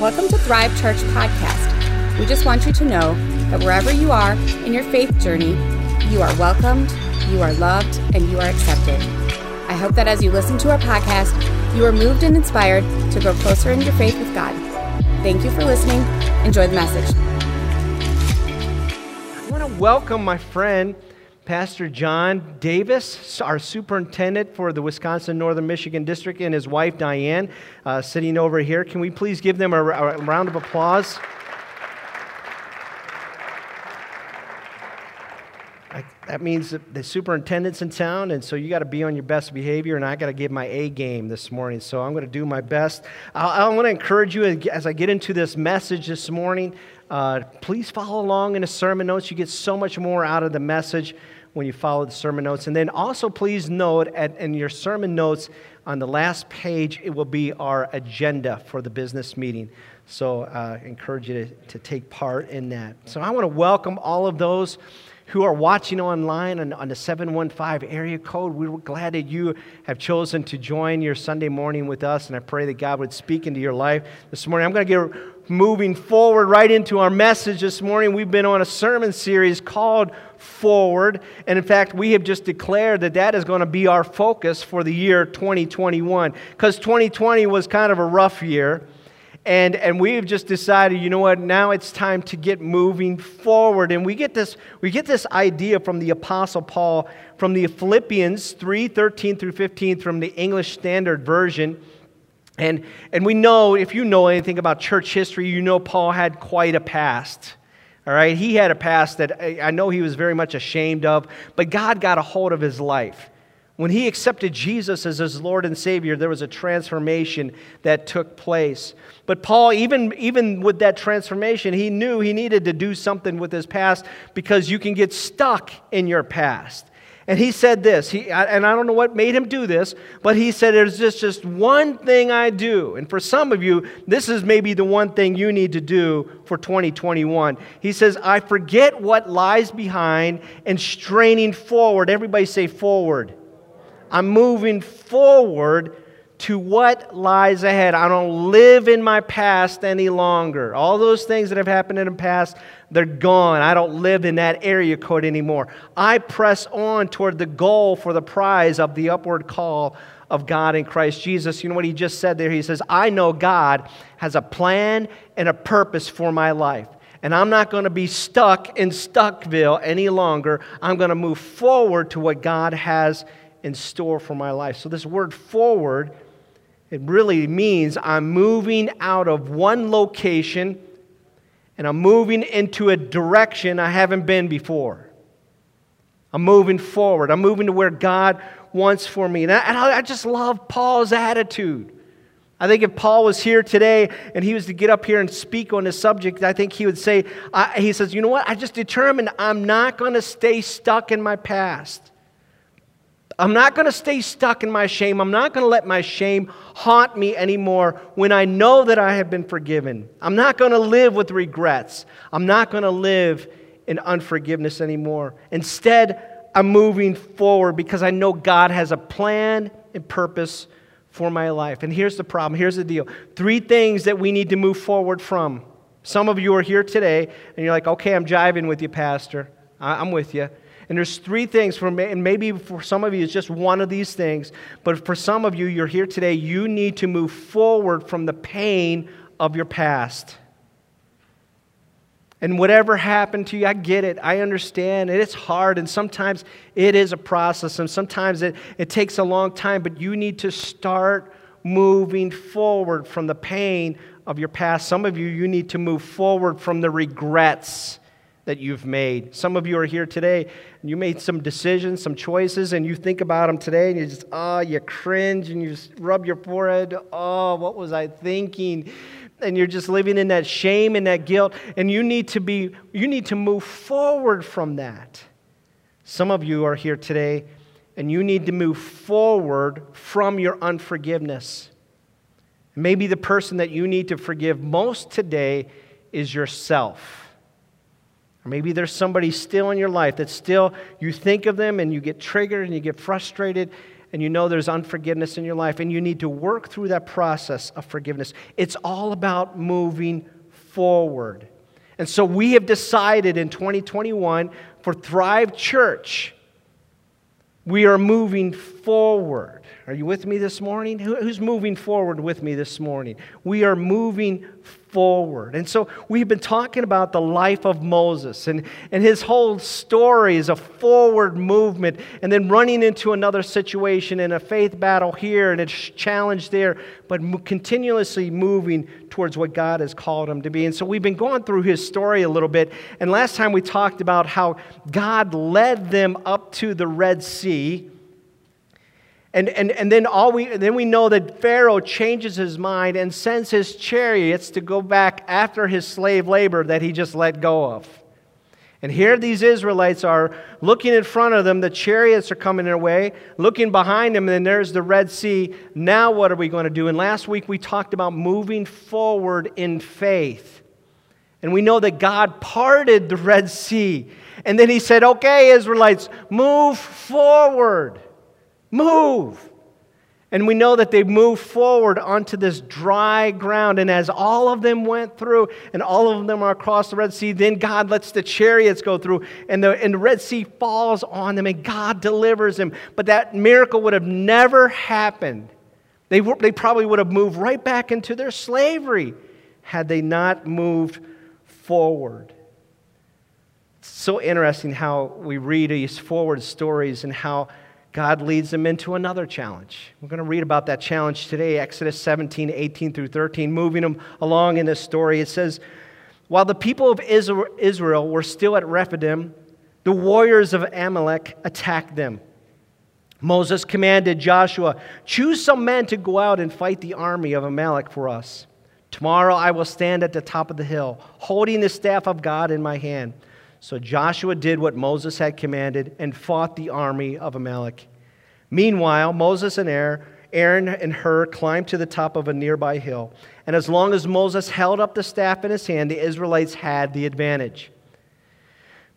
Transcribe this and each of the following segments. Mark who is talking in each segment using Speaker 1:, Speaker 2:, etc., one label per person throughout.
Speaker 1: Welcome to Thrive Church Podcast. We just want you to know that wherever you are in your faith journey, you are welcomed, you are loved, and you are accepted. I hope that as you listen to our podcast, you are moved and inspired to grow closer in your faith with God. Thank you for listening. Enjoy the message.
Speaker 2: I want to welcome my friend, Pastor John Davis, our superintendent for the Wisconsin Northern Michigan District, and his wife, Diane, uh, sitting over here. Can we please give them a, a round of applause? that means the superintendent's in town, and so you got to be on your best behavior, and I got to give my A game this morning. So I'm going to do my best. I, I want to encourage you as I get into this message this morning. Uh, please follow along in the sermon notes. You get so much more out of the message when you follow the sermon notes. And then also, please note at, in your sermon notes on the last page, it will be our agenda for the business meeting. So uh, encourage you to, to take part in that. So I want to welcome all of those who are watching online on, on, the 715 area code. We're glad that you have chosen to join your Sunday morning with us, and I pray that God would speak into your life this morning. I'm going to get moving forward right into our message this morning. We've been on a sermon series called Forward, and in fact, we have just declared that that is going to be our focus for the year 2021 because 2020 was kind of a rough year. And, and we've just decided, you know what, now it's time to get moving forward. And we get this, we get this idea from the Apostle Paul from the Philippians 3 13 through 15 from the English Standard Version. And, and we know, if you know anything about church history, you know Paul had quite a past. All right, he had a past that I know he was very much ashamed of, but God got a hold of his life. When he accepted Jesus as his Lord and Savior, there was a transformation that took place. But Paul, even, even with that transformation, he knew he needed to do something with his past because you can get stuck in your past. And he said this, he, and I don't know what made him do this, but he said, There's just, just one thing I do. And for some of you, this is maybe the one thing you need to do for 2021. He says, I forget what lies behind and straining forward. Everybody say forward. I'm moving forward to what lies ahead. I don't live in my past any longer. All those things that have happened in the past, they're gone. I don't live in that area code anymore. I press on toward the goal for the prize of the upward call of God in Christ Jesus. You know what he just said there? He says, I know God has a plan and a purpose for my life. And I'm not going to be stuck in Stuckville any longer. I'm going to move forward to what God has in store for my life. So, this word forward, it really means I'm moving out of one location and I'm moving into a direction I haven't been before. I'm moving forward. I'm moving to where God wants for me. And I, and I just love Paul's attitude. I think if Paul was here today and he was to get up here and speak on this subject, I think he would say, I, he says, You know what? I just determined I'm not going to stay stuck in my past. I'm not going to stay stuck in my shame. I'm not going to let my shame haunt me anymore when I know that I have been forgiven. I'm not going to live with regrets. I'm not going to live in unforgiveness anymore. Instead, I'm moving forward because I know God has a plan and purpose for my life. And here's the problem here's the deal three things that we need to move forward from. Some of you are here today and you're like, okay, I'm jiving with you, Pastor. I'm with you. And there's three things, for, me, and maybe for some of you it's just one of these things, but for some of you, you're here today, you need to move forward from the pain of your past. And whatever happened to you, I get it. I understand. It's hard, and sometimes it is a process, and sometimes it, it takes a long time, but you need to start moving forward from the pain of your past. Some of you, you need to move forward from the regrets that you've made. Some of you are here today and you made some decisions, some choices, and you think about them today and you just, oh, you cringe and you just rub your forehead. Oh, what was I thinking? And you're just living in that shame and that guilt. And you need to be, you need to move forward from that. Some of you are here today and you need to move forward from your unforgiveness. Maybe the person that you need to forgive most today is yourself. Or maybe there's somebody still in your life that still, you think of them and you get triggered and you get frustrated and you know there's unforgiveness in your life and you need to work through that process of forgiveness. It's all about moving forward. And so we have decided in 2021 for Thrive Church, we are moving forward. Are you with me this morning? Who's moving forward with me this morning? We are moving forward. And so we've been talking about the life of Moses, and, and his whole story is a forward movement, and then running into another situation in a faith battle here and a challenge there, but continuously moving towards what God has called him to be. And so we've been going through his story a little bit, and last time we talked about how God led them up to the Red Sea and, and, and then, all we, then we know that Pharaoh changes his mind and sends his chariots to go back after his slave labor that he just let go of. And here these Israelites are looking in front of them, the chariots are coming their way, looking behind them, and then there's the Red Sea. Now, what are we going to do? And last week we talked about moving forward in faith. And we know that God parted the Red Sea. And then he said, Okay, Israelites, move forward. Move. And we know that they moved forward onto this dry ground. And as all of them went through, and all of them are across the Red Sea, then God lets the chariots go through, and the, and the Red Sea falls on them, and God delivers them. But that miracle would have never happened. They, they probably would have moved right back into their slavery had they not moved forward. It's so interesting how we read these forward stories and how God leads them into another challenge. We're going to read about that challenge today, Exodus 17, 18 through 13, moving them along in this story. It says, While the people of Israel were still at Rephidim, the warriors of Amalek attacked them. Moses commanded Joshua, Choose some men to go out and fight the army of Amalek for us. Tomorrow I will stand at the top of the hill, holding the staff of God in my hand. So Joshua did what Moses had commanded and fought the army of Amalek. Meanwhile, Moses and Aaron and Hur climbed to the top of a nearby hill. And as long as Moses held up the staff in his hand, the Israelites had the advantage.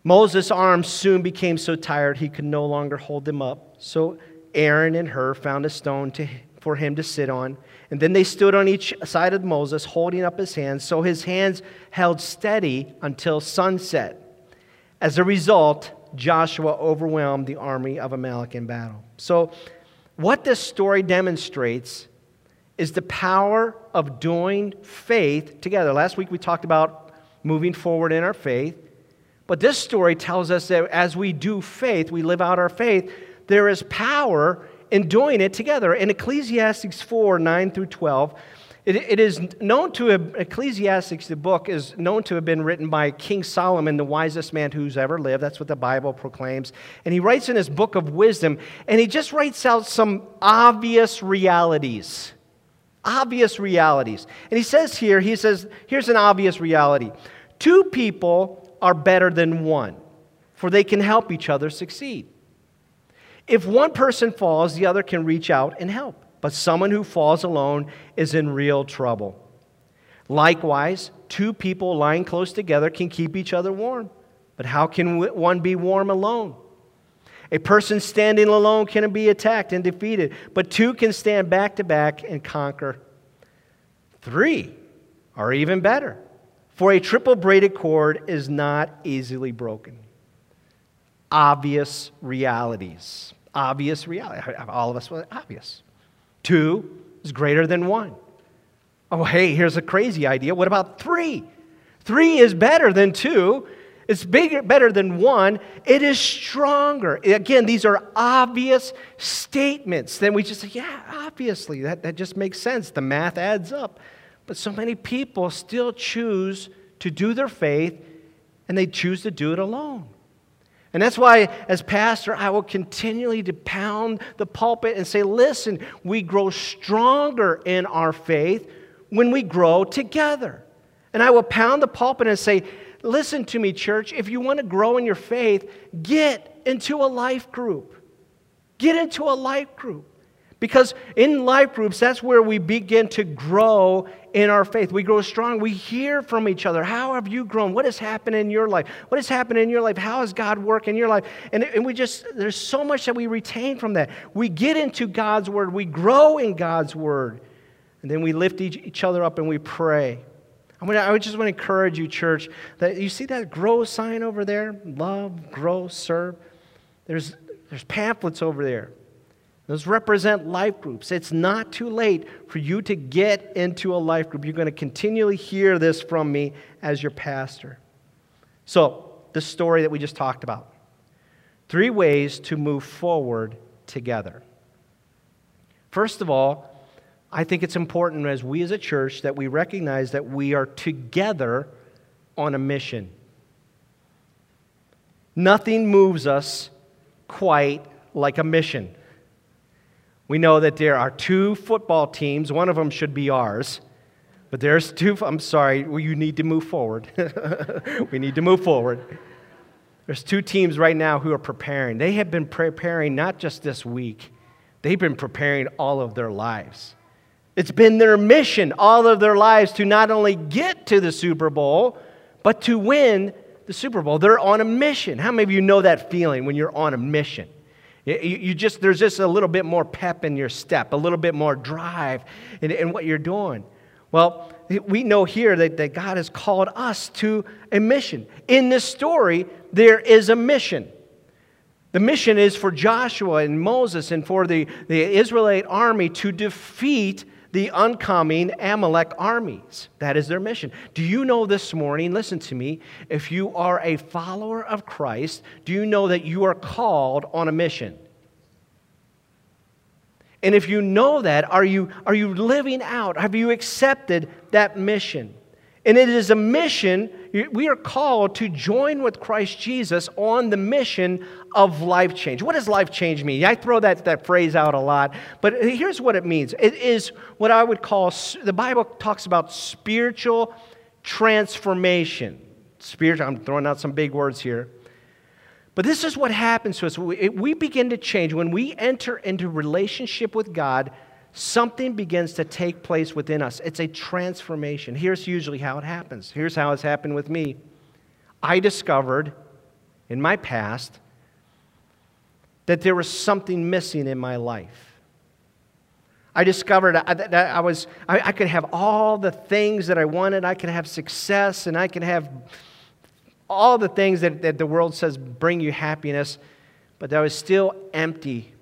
Speaker 2: Moses' arms soon became so tired he could no longer hold them up. So Aaron and Hur found a stone to, for him to sit on. And then they stood on each side of Moses, holding up his hands, so his hands held steady until sunset. As a result, Joshua overwhelmed the army of Amalek in battle. So, what this story demonstrates is the power of doing faith together. Last week we talked about moving forward in our faith, but this story tells us that as we do faith, we live out our faith, there is power in doing it together. In Ecclesiastes 4 9 through 12, it, it is known to have, Ecclesiastes, the book, is known to have been written by King Solomon, the wisest man who's ever lived. That's what the Bible proclaims. And he writes in his book of wisdom, and he just writes out some obvious realities. Obvious realities. And he says here, he says, here's an obvious reality. Two people are better than one, for they can help each other succeed. If one person falls, the other can reach out and help but someone who falls alone is in real trouble. Likewise, two people lying close together can keep each other warm, but how can one be warm alone? A person standing alone can be attacked and defeated, but two can stand back to back and conquer. Three are even better, for a triple braided cord is not easily broken. Obvious realities. Obvious reality. All of us were obvious. Two is greater than one. Oh, hey, here's a crazy idea. What about three? Three is better than two. It's bigger, better than one. It is stronger. Again, these are obvious statements. Then we just say, yeah, obviously, that, that just makes sense. The math adds up. But so many people still choose to do their faith and they choose to do it alone. And that's why, as pastor, I will continually to pound the pulpit and say, listen, we grow stronger in our faith when we grow together. And I will pound the pulpit and say, listen to me, church, if you want to grow in your faith, get into a life group. Get into a life group. Because in life groups, that's where we begin to grow in our faith. We grow strong. We hear from each other. How have you grown? What has happened in your life? What has happened in your life? How has God worked in your life? And, and we just, there's so much that we retain from that. We get into God's word, we grow in God's word, and then we lift each, each other up and we pray. I, mean, I just want to encourage you, church, that you see that grow sign over there? Love, grow, serve. There's, there's pamphlets over there. Those represent life groups. It's not too late for you to get into a life group. You're going to continually hear this from me as your pastor. So, the story that we just talked about three ways to move forward together. First of all, I think it's important as we as a church that we recognize that we are together on a mission. Nothing moves us quite like a mission. We know that there are two football teams. One of them should be ours. But there's two, I'm sorry, you need to move forward. we need to move forward. There's two teams right now who are preparing. They have been preparing not just this week, they've been preparing all of their lives. It's been their mission all of their lives to not only get to the Super Bowl, but to win the Super Bowl. They're on a mission. How many of you know that feeling when you're on a mission? You just, there's just a little bit more pep in your step, a little bit more drive in, in what you're doing. Well, we know here that, that God has called us to a mission. In this story, there is a mission. The mission is for Joshua and Moses and for the, the Israelite army to defeat the oncoming Amalek armies. That is their mission. Do you know this morning, listen to me, if you are a follower of Christ, do you know that you are called on a mission? And if you know that, are you, are you living out? Have you accepted that mission? And it is a mission, we are called to join with Christ Jesus on the mission of life change. What does life change mean? I throw that, that phrase out a lot, but here's what it means it is what I would call, the Bible talks about spiritual transformation. Spiritual, I'm throwing out some big words here. But this is what happens to us. We, we begin to change. When we enter into relationship with God, something begins to take place within us. It's a transformation. Here's usually how it happens. Here's how it's happened with me. I discovered in my past that there was something missing in my life. I discovered that I, was, I, could have all the things that I wanted. I could have success and I could have all the things that, that the world says bring you happiness, but I was still empty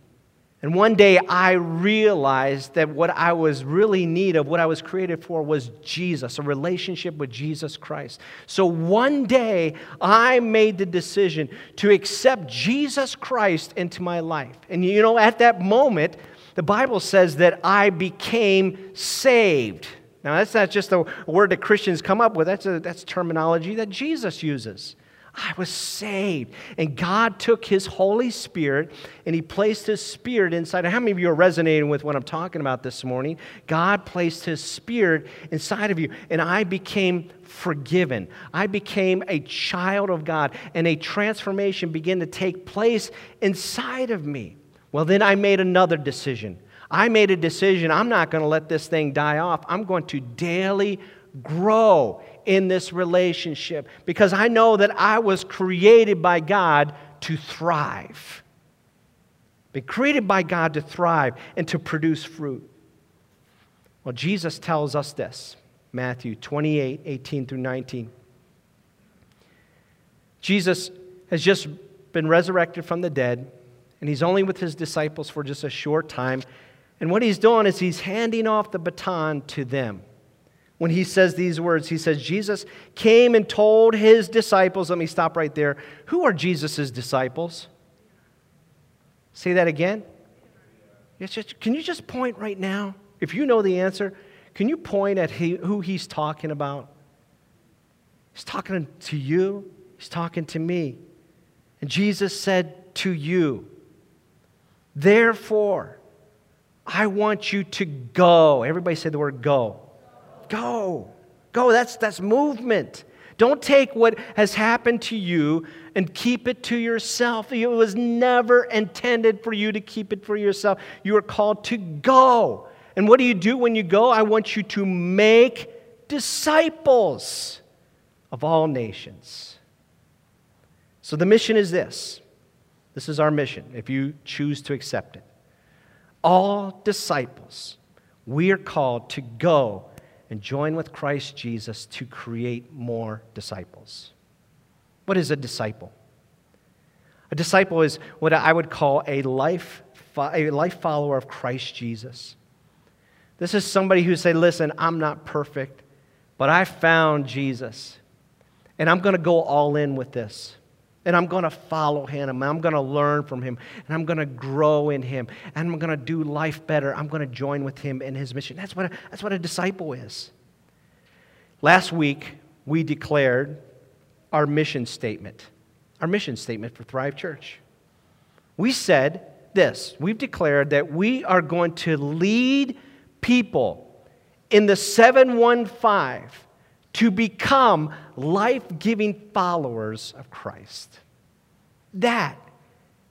Speaker 2: and one day I realized that what I was really need of, what I was created for, was Jesus, a relationship with Jesus Christ. So one day I made the decision to accept Jesus Christ into my life. And you know, at that moment, the Bible says that I became saved. Now, that's not just a word that Christians come up with, that's, a, that's terminology that Jesus uses. I was saved. And God took His Holy Spirit and He placed His Spirit inside. How many of you are resonating with what I'm talking about this morning? God placed His Spirit inside of you, and I became forgiven. I became a child of God, and a transformation began to take place inside of me. Well, then I made another decision. I made a decision. I'm not going to let this thing die off. I'm going to daily grow in this relationship because I know that I was created by God to thrive. Been created by God to thrive and to produce fruit. Well, Jesus tells us this Matthew 28 18 through 19. Jesus has just been resurrected from the dead, and he's only with his disciples for just a short time. And what he's doing is he's handing off the baton to them when he says these words. He says, Jesus came and told his disciples, let me stop right there. Who are Jesus' disciples? Say that again. Can you just point right now? If you know the answer, can you point at who he's talking about? He's talking to you, he's talking to me. And Jesus said to you, Therefore, I want you to go. Everybody say the word go Go. Go. That's, that's movement. Don't take what has happened to you and keep it to yourself. It was never intended for you to keep it for yourself. You are called to go. And what do you do when you go? I want you to make disciples of all nations. So the mission is this this is our mission, if you choose to accept it. All disciples, we are called to go and join with Christ Jesus to create more disciples. What is a disciple? A disciple is what I would call a life, a life follower of Christ Jesus. This is somebody who say, Listen, I'm not perfect, but I found Jesus, and I'm going to go all in with this. And I'm going to follow him. And I'm going to learn from him. And I'm going to grow in him. And I'm going to do life better. I'm going to join with him in his mission. That's what a, that's what a disciple is. Last week, we declared our mission statement, our mission statement for Thrive Church. We said this we've declared that we are going to lead people in the 715 to become life giving followers of Christ. That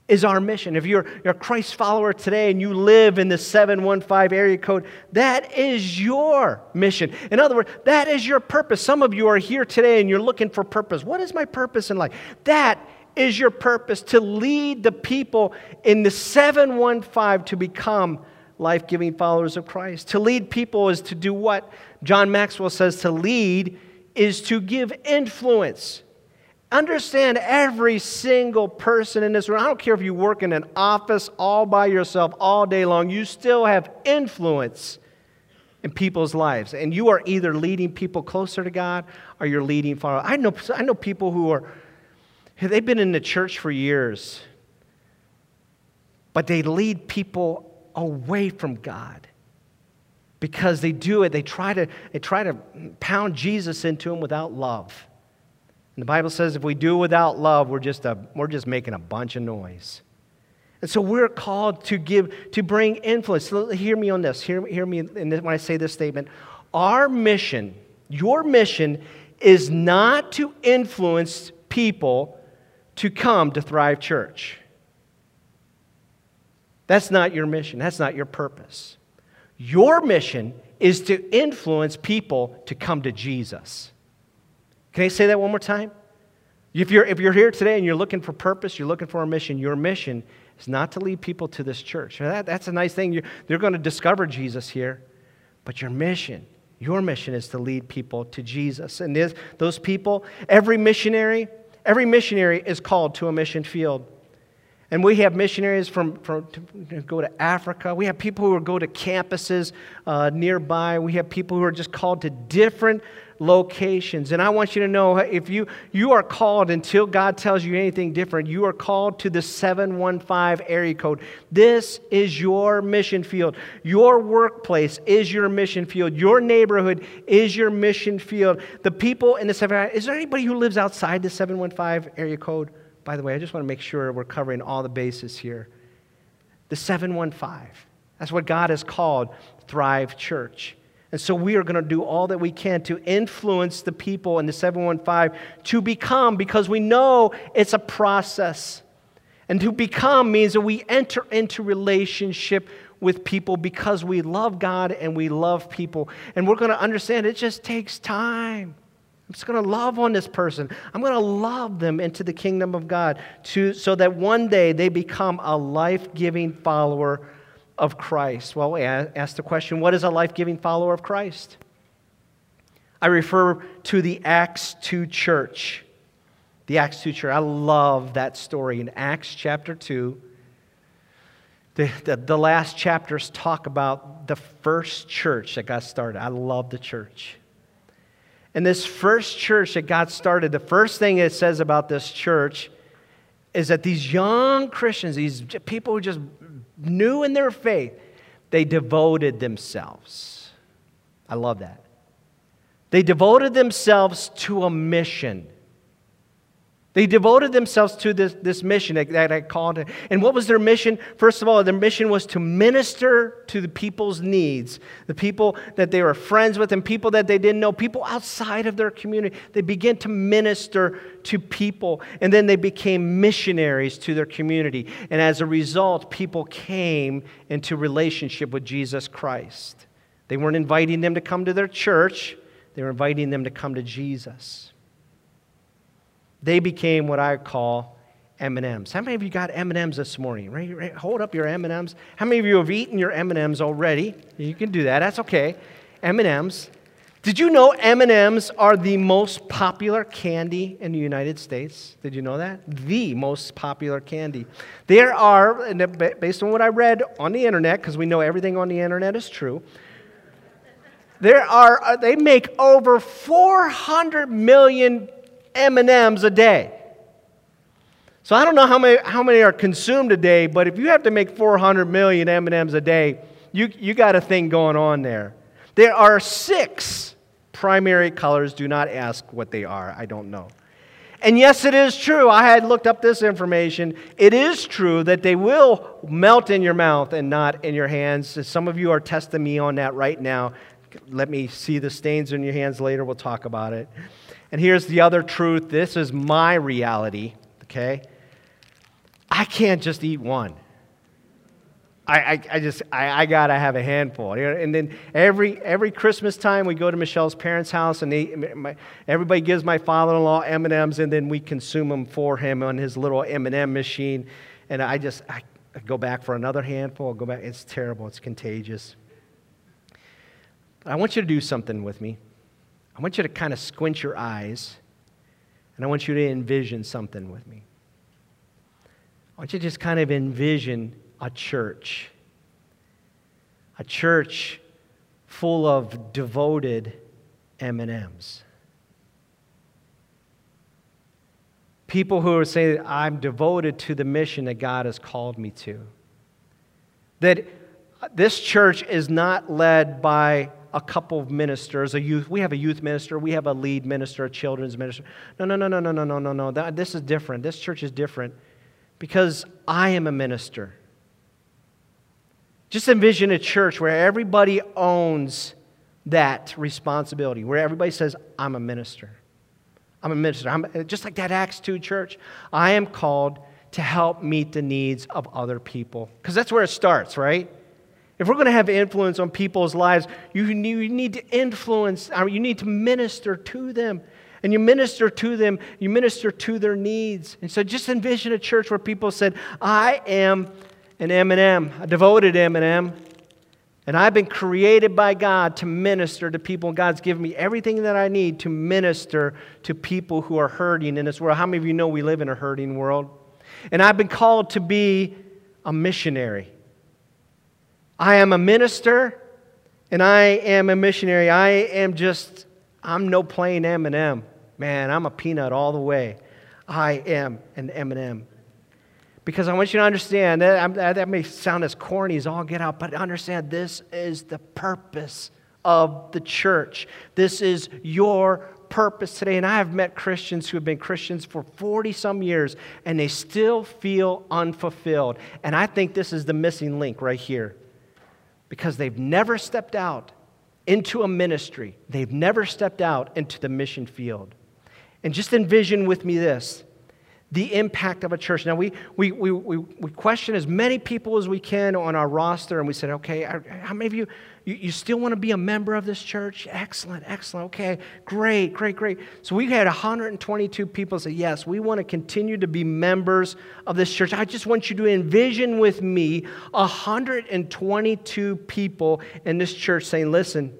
Speaker 2: is our mission. If you're, you're, a Christ follower today and you live in the 715 area code, that is your mission. In other words, that is your purpose. Some of you are here today and you're looking for purpose. What is my purpose in life? That is your purpose to lead the people in the 715 to become life giving followers of Christ. To lead people is to do what? John Maxwell says to lead is to give influence. Understand every single person in this room. I don't care if you work in an office all by yourself all day long, you still have influence in people's lives. And you are either leading people closer to God or you're leading far. I know, I know people who are, they've been in the church for years, but they lead people away from God because they do it. They try to, they try to pound Jesus into them without love. And the Bible says if we do without love, we're just, a, we're just making a bunch of noise. And so we're called to give, to bring influence. Hear me on this. Hear, hear me when I say this statement. Our mission, your mission, is not to influence people to come to Thrive Church. That's not your mission. That's not your purpose. Your mission is to influence people to come to Jesus. Can I say that one more time? If you're, if you're here today and you're looking for purpose, you're looking for a mission, your mission is not to lead people to this church. That, that's a nice thing. You're, they're going to discover Jesus here. But your mission, your mission is to lead people to Jesus. And those people, every missionary, every missionary is called to a mission field. And we have missionaries from, from to go to Africa. We have people who go to campuses uh, nearby. We have people who are just called to different locations. And I want you to know if you, you are called until God tells you anything different, you are called to the 715 area code. This is your mission field. Your workplace is your mission field. Your neighborhood is your mission field. The people in the 715, is there anybody who lives outside the 715 area code? By the way, I just want to make sure we're covering all the bases here. The 715. That's what God has called Thrive Church. And so we are going to do all that we can to influence the people in the 715 to become, because we know it's a process. And to become means that we enter into relationship with people because we love God and we love people. And we're going to understand it just takes time. I'm just going to love on this person. I'm going to love them into the kingdom of God to, so that one day they become a life giving follower of Christ. Well, we ask the question what is a life giving follower of Christ? I refer to the Acts 2 church. The Acts 2 church. I love that story in Acts chapter 2. The, the, the last chapters talk about the first church that got started. I love the church. And this first church that God started, the first thing it says about this church is that these young Christians, these people who just knew in their faith, they devoted themselves. I love that. They devoted themselves to a mission. They devoted themselves to this, this mission that, that I called it. And what was their mission? First of all, their mission was to minister to the people's needs, the people that they were friends with and people that they didn't know, people outside of their community. They began to minister to people, and then they became missionaries to their community. And as a result, people came into relationship with Jesus Christ. They weren't inviting them to come to their church, they were inviting them to come to Jesus they became what I call M&Ms. How many of you got M&Ms this morning? Right, right, hold up your M&Ms. How many of you have eaten your M&Ms already? You can do that. That's okay. M&Ms. Did you know M&Ms are the most popular candy in the United States? Did you know that? The most popular candy. There are, based on what I read on the internet, because we know everything on the internet is true, there are, uh, they make over 400 million M&Ms a day. So I don't know how many, how many are consumed a day, but if you have to make 400 million M&Ms a day, you, you got a thing going on there. There are six primary colors. Do not ask what they are. I don't know. And yes, it is true. I had looked up this information. It is true that they will melt in your mouth and not in your hands. Some of you are testing me on that right now. Let me see the stains in your hands later. We'll talk about it. And here's the other truth this is my reality, okay? I can't just eat one. I, I, I just, I, I, gotta have a handful. And then every, every Christmas time we go to Michelle's parents' house and they, my, everybody gives my father-in-law M&Ms and then we consume them for him on his little M&M machine. And I just, I, I go back for another handful, I'll go back. It's terrible, it's contagious. I want you to do something with me. I want you to kind of squint your eyes and I want you to envision something with me. I want you to just kind of envision a church. A church full of devoted M&Ms. People who are saying, I'm devoted to the mission that God has called me to. That this church is not led by a couple of ministers, a youth. We have a youth minister, we have a lead minister, a children's minister. No, no, no, no, no, no, no, no, no. This is different. This church is different because I am a minister. Just envision a church where everybody owns that responsibility, where everybody says, I'm a minister. I'm a minister. I'm, just like that Acts 2 church, I am called to help meet the needs of other people. Because that's where it starts, right? If we're going to have influence on people's lives, you need to influence, you need to minister to them. And you minister to them, you minister to their needs. And so just envision a church where people said, I am an M&M, a devoted M&M, and I've been created by God to minister to people. God's given me everything that I need to minister to people who are hurting in this world. How many of you know we live in a hurting world? And I've been called to be a missionary. I am a minister and I am a missionary. I am just, I'm no plain M&M. Man, I'm a peanut all the way. I am an M&M. Because I want you to understand that, that may sound as corny as all get out, but understand this is the purpose of the church. This is your purpose today. And I have met Christians who have been Christians for 40 some years and they still feel unfulfilled. And I think this is the missing link right here because they've never stepped out into a ministry, they've never stepped out into the mission field. And just envision with me this the impact of a church. Now, we, we, we, we, we question as many people as we can on our roster, and we said, okay, how many of you, you, you still want to be a member of this church? Excellent, excellent. Okay, great, great, great. So we had 122 people say, yes, we want to continue to be members of this church. I just want you to envision with me 122 people in this church saying, listen,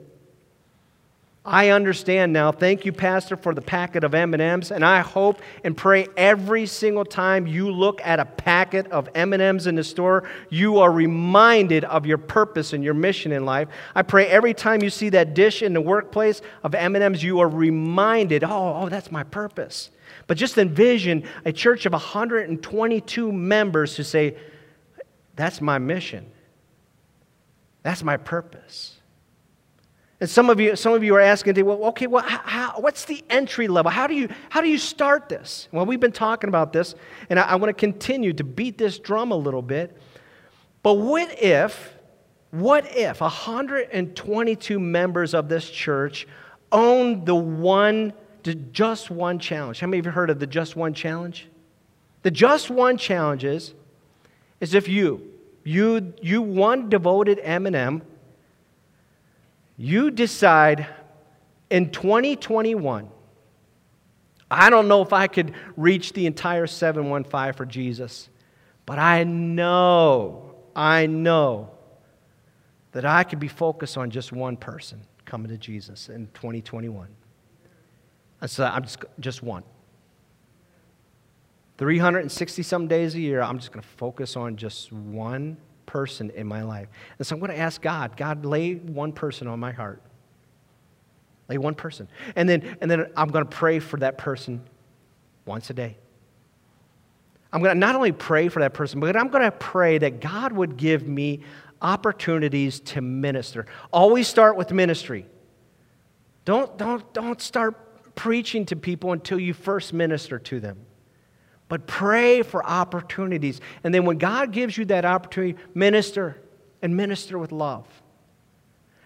Speaker 2: I understand now. Thank you, Pastor, for the packet of M&Ms. And I hope and pray every single time you look at a packet of M&Ms in the store, you are reminded of your purpose and your mission in life. I pray every time you see that dish in the workplace of M&Ms, you are reminded, oh, oh, that's my purpose. But just envision a church of 122 members who say, that's my mission. That's my purpose. And some of you, some of you are asking, well, okay, well, how, what's the entry level? How do, you, how do you start this? Well, we've been talking about this, and I, I want to continue to beat this drum a little bit. But what if, what if 122 members of this church own the one, the just one challenge? How many of you heard of the just one challenge? The just one challenge is, is if you, you, you one devoted M&M, you decide in 2021, I don't know if I could reach the entire 715 for Jesus, but I know, I know that I could be focused on just one person coming to Jesus in 2021. And so I'm just, just one. 360 some days a year, I'm just going to focus on just one person in my life. And so I'm going to ask God, God, lay one person on my heart. Lay one person. And then, and then I'm going to pray for that person once a day. I'm going to not only pray for that person, but I'm going to pray that God would give me opportunities to minister. Always start with ministry. Don't, don't, don't start preaching to people until you first minister to them. But pray for opportunities. And then when God gives you that opportunity, minister and minister with love.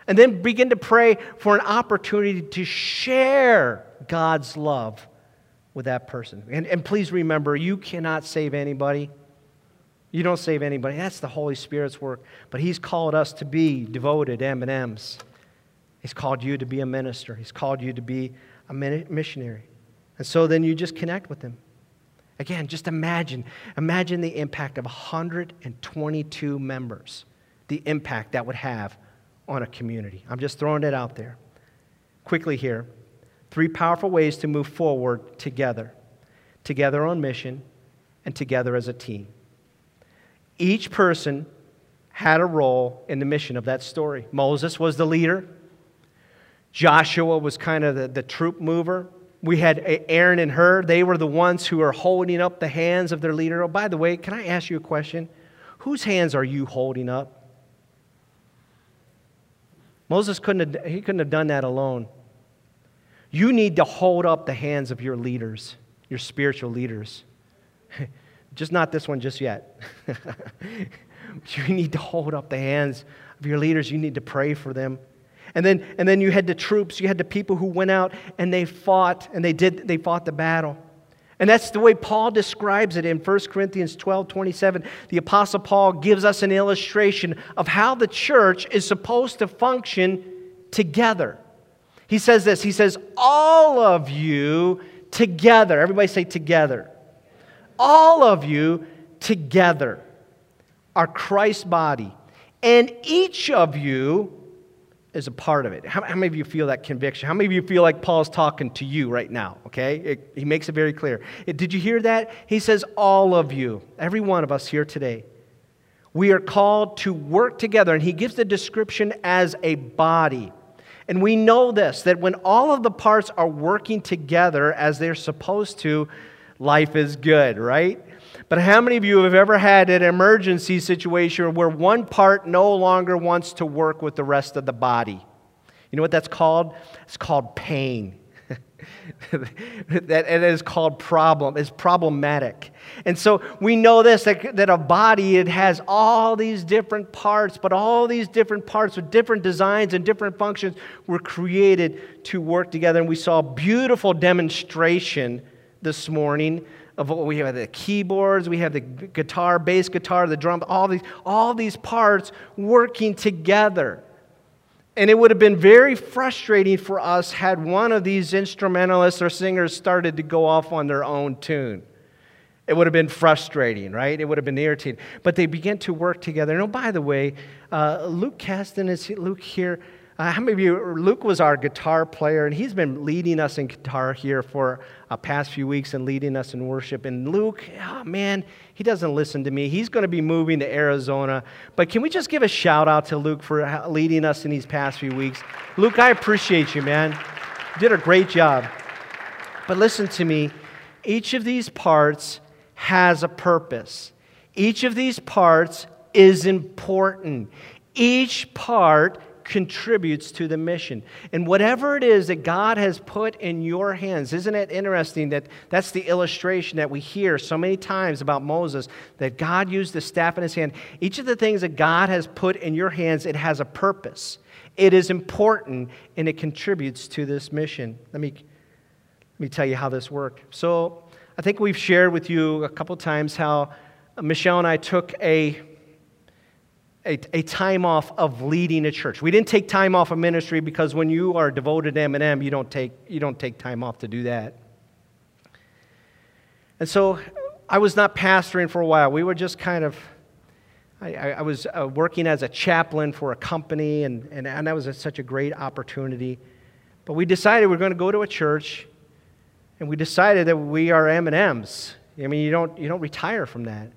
Speaker 2: And then begin to pray for an opportunity to share God's love with that person. And, and please remember, you cannot save anybody. You don't save anybody. That's the Holy Spirit's work. But He's called us to be devoted M&Ms. He's called you to be a minister. He's called you to be a missionary. And so then you just connect with Him. Again, just imagine, imagine the impact of 122 members, the impact that would have on a community. I'm just throwing it out there. Quickly here, three powerful ways to move forward together together on mission and together as a team. Each person had a role in the mission of that story. Moses was the leader, Joshua was kind of the, the troop mover, we had Aaron and Hur. They were the ones who are holding up the hands of their leader. Oh, by the way, can I ask you a question? Whose hands are you holding up? Moses couldn't have, he couldn't have done that alone. You need to hold up the hands of your leaders, your spiritual leaders. just not this one just yet. you need to hold up the hands of your leaders. You need to pray for them. And then, and then you had the troops, you had the people who went out and they fought and they did they fought the battle. And that's the way Paul describes it in 1 Corinthians 12 27. The Apostle Paul gives us an illustration of how the church is supposed to function together. He says this He says, All of you together. Everybody say together. All of you together are Christ's body. And each of you is a part of it. How, how, many of you feel that conviction? How many of you feel like Paul's talking to you right now? Okay? It, he makes it very clear. It, did you hear that? He says, All of you, every one of us here today, we are called to work together. And he gives the description as a body. And we know this that when all of the parts are working together as they're supposed to, life is good, right? But how many of you have ever had an emergency situation where one part no longer wants to work with the rest of the body? You know what that's called? It's called pain. that it is called problem it's problematic and so we know this that, that a body it has all these different parts but all these different parts with different designs and different functions were created to work together and we saw a beautiful demonstration this morning of what we have the keyboards, we have the guitar, bass guitar, the drum, all these, all these parts working together. And it would have been very frustrating for us had one of these instrumentalists or singers started to go off on their own tune. It would have been frustrating, right? It would have been irritating. But they began to work together. And oh, by the way, uh, Luke Caston, is Luke here? Uh, how many of you, Luke was our guitar player, and he's been leading us in guitar here for uh, past few weeks and leading us in worship. And Luke, oh man, he doesn't listen to me. He's going to be moving to Arizona. But can we just give a shout out to Luke for leading us in these past few weeks? Luke, I appreciate you, man. You did a great job. But listen to me each of these parts has a purpose, each of these parts is important. Each part contributes to the mission. And whatever it is that God has put in your hands, isn't it interesting that that's the illustration that we hear so many times about Moses, that God used the staff in his hand? Each of the things that God has put in your hands, it has a purpose. It is important and it contributes to this mission. Let me, let me tell you how this worked. So, I think we've shared with you a couple times how Michelle and I took a a, a, time off of leading a church. We didn't take time off of ministry because when you are devoted to M&M, you don't take, you don't take time off to do that. And so I was not pastoring for a while. We were just kind of, I, I was uh, working as a chaplain for a company, and, and, and that was a, such a great opportunity. But we decided we are going to go to a church, and we decided that we are M&Ms. I mean, you don't, you don't retire from that.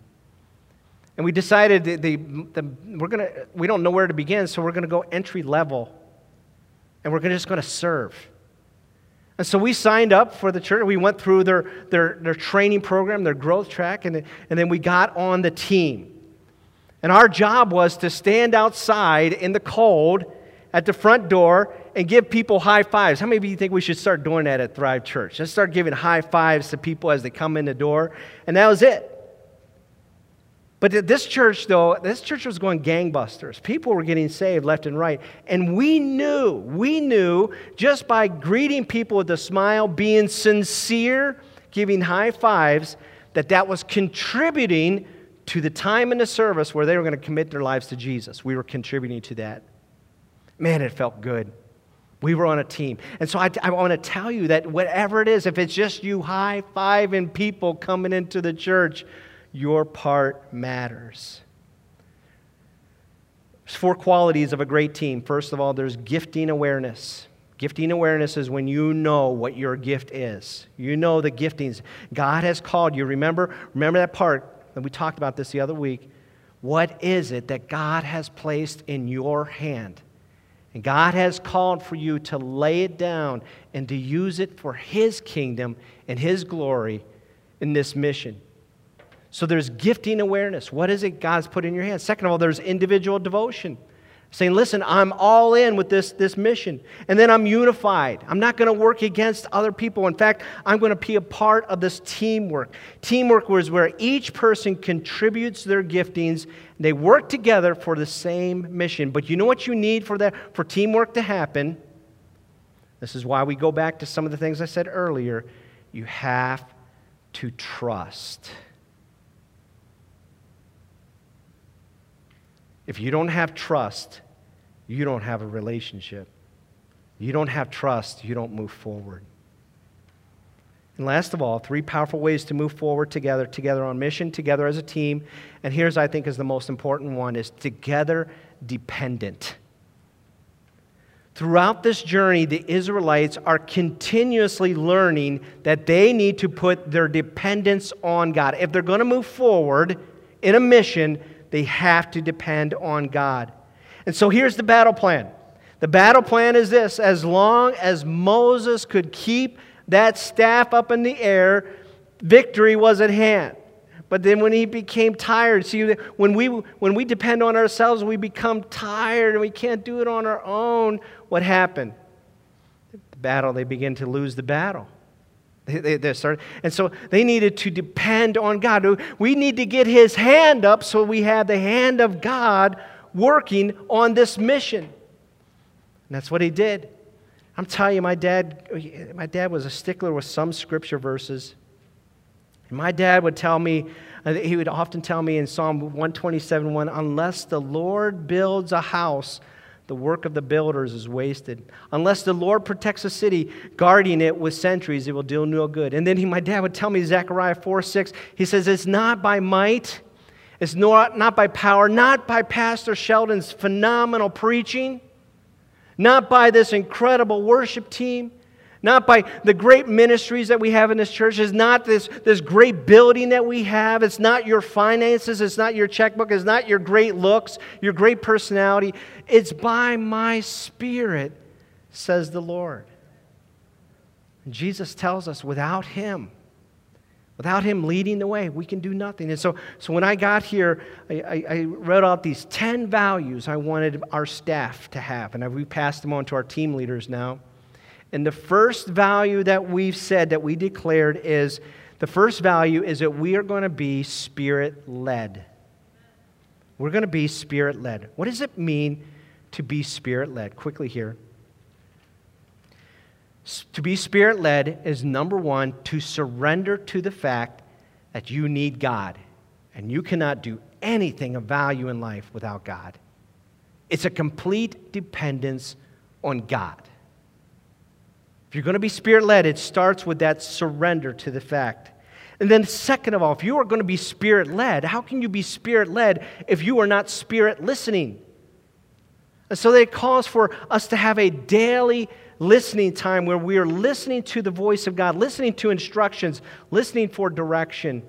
Speaker 2: And we decided the, the, the, we're gonna, we don't know where to begin, so we're going to go entry level. And we're gonna, just going to serve. And so we signed up for the church. We went through their, their, their training program, their growth track, and, and then we got on the team. And our job was to stand outside in the cold at the front door and give people high fives. How many of you think we should start doing that at Thrive Church? Let's start giving high fives to people as they come in the door. And that was it. But this church, though, this church was going gangbusters. People were getting saved left and right. And we knew, we knew just by greeting people with a smile, being sincere, giving high fives, that that was contributing to the time in the service where they were going to commit their lives to Jesus. We were contributing to that. Man, it felt good. We were on a team. And so I, I want to tell you that whatever it is, if it's just you high fiving people coming into the church, your part matters. There's four qualities of a great team. First of all, there's gifting awareness. Gifting awareness is when you know what your gift is. You know the giftings. God has called you. Remember, remember that part that we talked about this the other week. What is it that God has placed in your hand? And God has called for you to lay it down and to use it for His kingdom and His glory in this mission. So there's gifting awareness. What is it God's put in your hands? Second of all, there's individual devotion. Saying, listen, I'm all in with this, this mission. And then I'm unified. I'm not going to work against other people. In fact, I'm going to be a part of this teamwork. Teamwork is where each person contributes their giftings. They work together for the same mission. But you know what you need for that, for teamwork to happen? This is why we go back to some of the things I said earlier. You have to trust. If you don't have trust, you don't have a relationship. You don't have trust, you don't move forward. And last of all, three powerful ways to move forward together, together on mission, together as a team. And here's, I think, is the most important one is together dependent. Throughout this journey, the Israelites are continuously learning that they need to put their dependence on God. If they're going to move forward in a mission, they have to depend on God. And so here's the battle plan. The battle plan is this as long as Moses could keep that staff up in the air, victory was at hand. But then when he became tired, see, when we, when we depend on ourselves, we become tired and we can't do it on our own. What happened? The battle, they begin to lose the battle. They, they started, and so they needed to depend on God. We need to get his hand up so we have the hand of God working on this mission. And that's what he did. I'm telling you, my dad, my dad was a stickler with some scripture verses. And my dad would tell me, uh, he would often tell me in Psalm 127 1, unless the Lord builds a house, the work of the builders is wasted. Unless the Lord protects a city, guarding it with sentries, it will do no good. And then he, my dad would tell me, Zechariah 4 6, he says, It's not by might, it's not, not by power, not by Pastor Sheldon's phenomenal preaching, not by this incredible worship team not by the great ministries that we have in this church. It's not this, this great building that we have. It's not your finances. It's not your checkbook. It's not your great looks, your great personality. It's by my Spirit, says the Lord. Jesus tells us without Him, Without Him leading the way, we can do nothing. And so, so when I got here, I, I, I wrote out these 10 values I wanted our staff to have. And we passed them on to our team leaders now. And the first value that we've said, that we declared, is the first value is that we are going to be spirit led. We're going to be spirit led. What does it mean to be spirit led? Quickly here. To be spirit led is number one, to surrender to the fact that you need God and you cannot do anything of value in life without God. It's a complete dependence on God. If you're going to be spirit led, it starts with that surrender to the fact. And then, second of all, if you are going to be spirit led, how can you be spirit led if you are not spirit listening? And so it calls for us to have a daily listening time where we are listening to the voice of God, listening to instructions, listening for direction.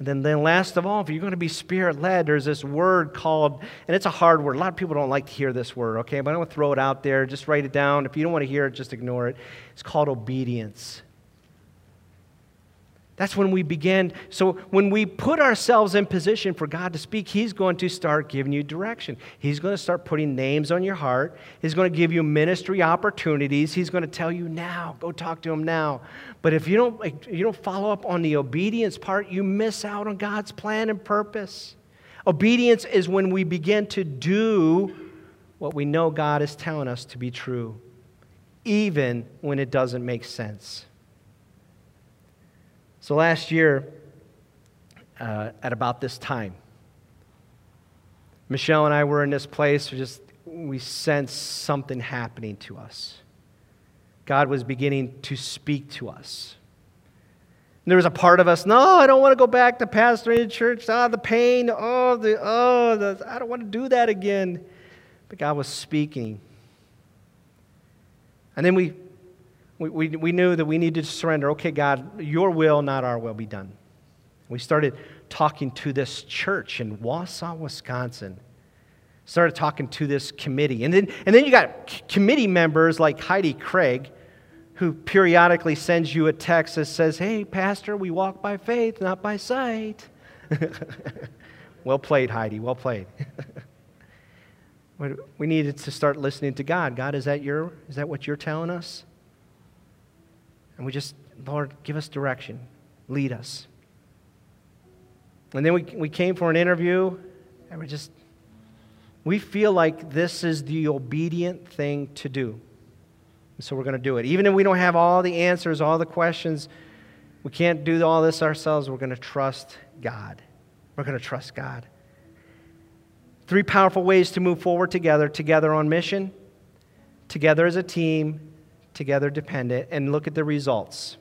Speaker 2: And then, then last of all, if you're going to be spirit led, there's this word called, and it's a hard word. A lot of people don't like to hear this word, okay? But I'm going to throw it out there. Just write it down. If you don't want to hear it, just ignore it. It's called obedience. That's when we begin. So, when we put ourselves in position for God to speak, He's going to start giving you direction. He's going to start putting names on your heart. He's going to give you ministry opportunities. He's going to tell you now, go talk to Him now. But if you don't, you don't follow up on the obedience part, you miss out on God's plan and purpose. Obedience is when we begin to do what we know God is telling us to be true, even when it doesn't make sense. So last year, uh, at about this time, Michelle and I were in this place, just we sensed something happening to us. God was beginning to speak to us. And there was a part of us, no, I don't want to go back to pastoring the church. Ah, the pain. Oh, the oh, the, I don't want to do that again. But God was speaking. And then we we, we, knew that we needed to surrender. Okay, God, your will, not our will, be done. We started talking to this church in Wausau, Wisconsin. Started talking to this committee. And then, and then you got committee members like Heidi Craig, who periodically sends you a text that says, Hey, Pastor, we walk by faith, not by sight. well played, Heidi. Well played. we needed to start listening to God. God, is that, your, is that what you're telling us? And we just, Lord, give us direction, lead us. And then we, we came for an interview, and we just, we feel like this is the obedient thing to do. And so we're going to do it. Even if we don't have all the answers, all the questions, we can't do all this ourselves. We're going to trust God. We're going to trust God. Three powerful ways to move forward together together on mission, together as a team, together dependent, and look at the results.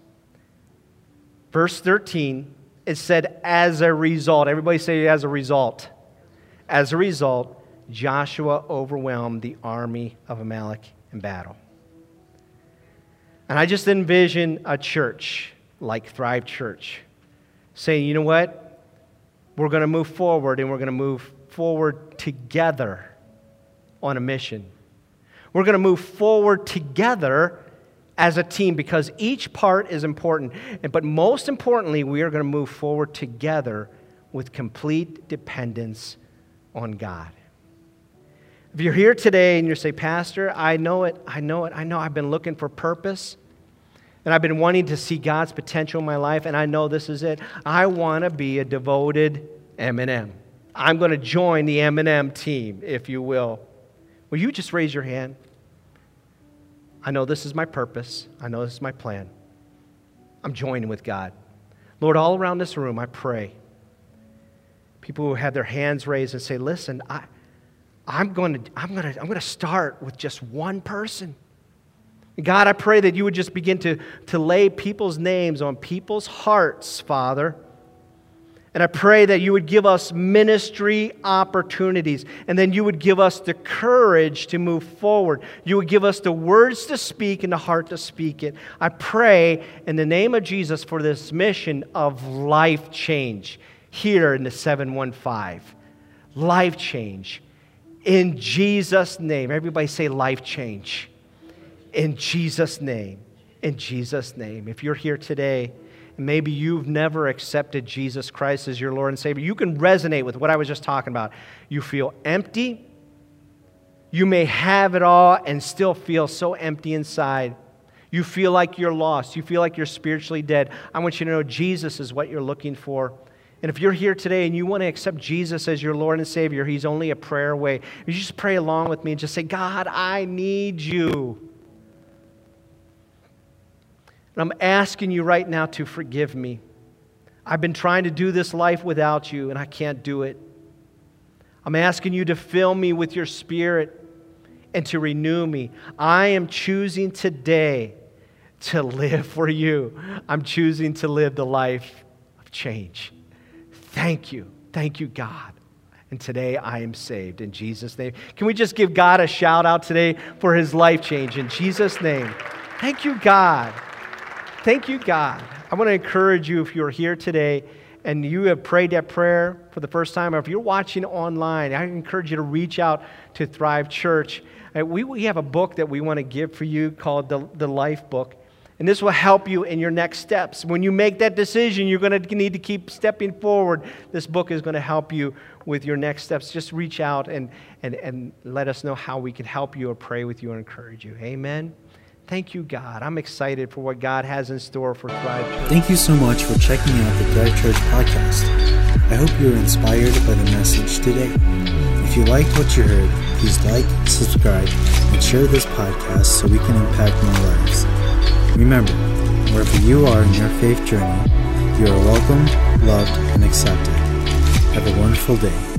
Speaker 2: Verse 13, it said, as a result. Everybody say, as a result. As a result, Joshua overwhelmed the army of Amalek in battle. And I just envision a church like Thrive Church saying, you know what? We're going to move forward and we're going to move forward together on a mission. We're going to move forward together as a team because each part is important. But most importantly, we are going to move forward together with complete dependence on God. If you're here today and you say, Pastor, I know it, I know it, I know I've been looking for purpose, and I've been wanting to see God's potential in my life, and I know this is it. I want to be a devoted M&M. I'm going to join the M&M team, if you will. Will you just raise your hand? I know this is my purpose. I know this is my plan. I'm joining with God. Lord, all around this room, I pray. People who have their hands raised and say, Listen, I, I'm, going to, I'm, going to, I'm going to start with just one person. God, I pray that you would just begin to, to lay people's names on people's hearts, Father and I pray that you would give us ministry opportunities, and then you would give us the courage to move forward. You would give us the words to speak and the heart to speak it. I pray in the name of Jesus for this mission of life change here in the 715. Life change. In Jesus' name. Everybody say life change. In Jesus' name. In Jesus' name. If you're here today, maybe you've never accepted Jesus Christ as your Lord and Savior, you can resonate with what I was just talking about. You feel empty. You may have it all and still feel so empty inside. You feel like you're lost. You feel like you're spiritually dead. I want you to know Jesus is what you're looking for. And if you're here today and you want to accept Jesus as your Lord and Savior, He's only a prayer away. You just pray along with me and just say, God, I need you. And I'm asking you right now to forgive me. I've been trying to do this life without you, and I can't do it. I'm asking you to fill me with your spirit and to renew me. I am choosing today to live for you. I'm choosing to live the life of change. Thank you. Thank you, God. And today I am saved in Jesus' name. Can we just give God a shout out today for his life change in Jesus' name? Thank you, God. Thank you, God. I want to encourage you if you're here today and you have prayed that prayer for the first time, or if you're watching online, I encourage you to reach out to Thrive Church. Uh, we, we have a book that we want to give for you called the, the Life Book. And this will help you in your next steps. When you make that decision, you're going to need to keep stepping forward. This book is going to help you with your next steps. Just reach out and, and, and let us know how we can help you or pray with you or encourage you. Amen. Thank you, God. I'm excited for what God has in store for Thrive Church.
Speaker 3: Thank you so much for checking out the Thrive Church podcast. I hope you were inspired by the message today. If you liked what you heard, please like, subscribe, and share this podcast so we can impact more lives. Remember, wherever you are in your faith journey, you are welcome, loved, and accepted. Have a wonderful day.